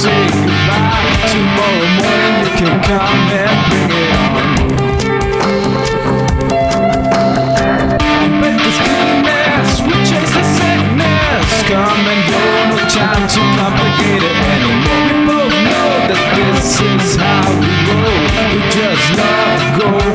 say goodbye. Tomorrow morning you can come and bring it on. But this goodness, we chase the sickness. Come and go, no time to complicate it anymore. We both know that this is how we roll. We just love going.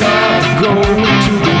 love going to the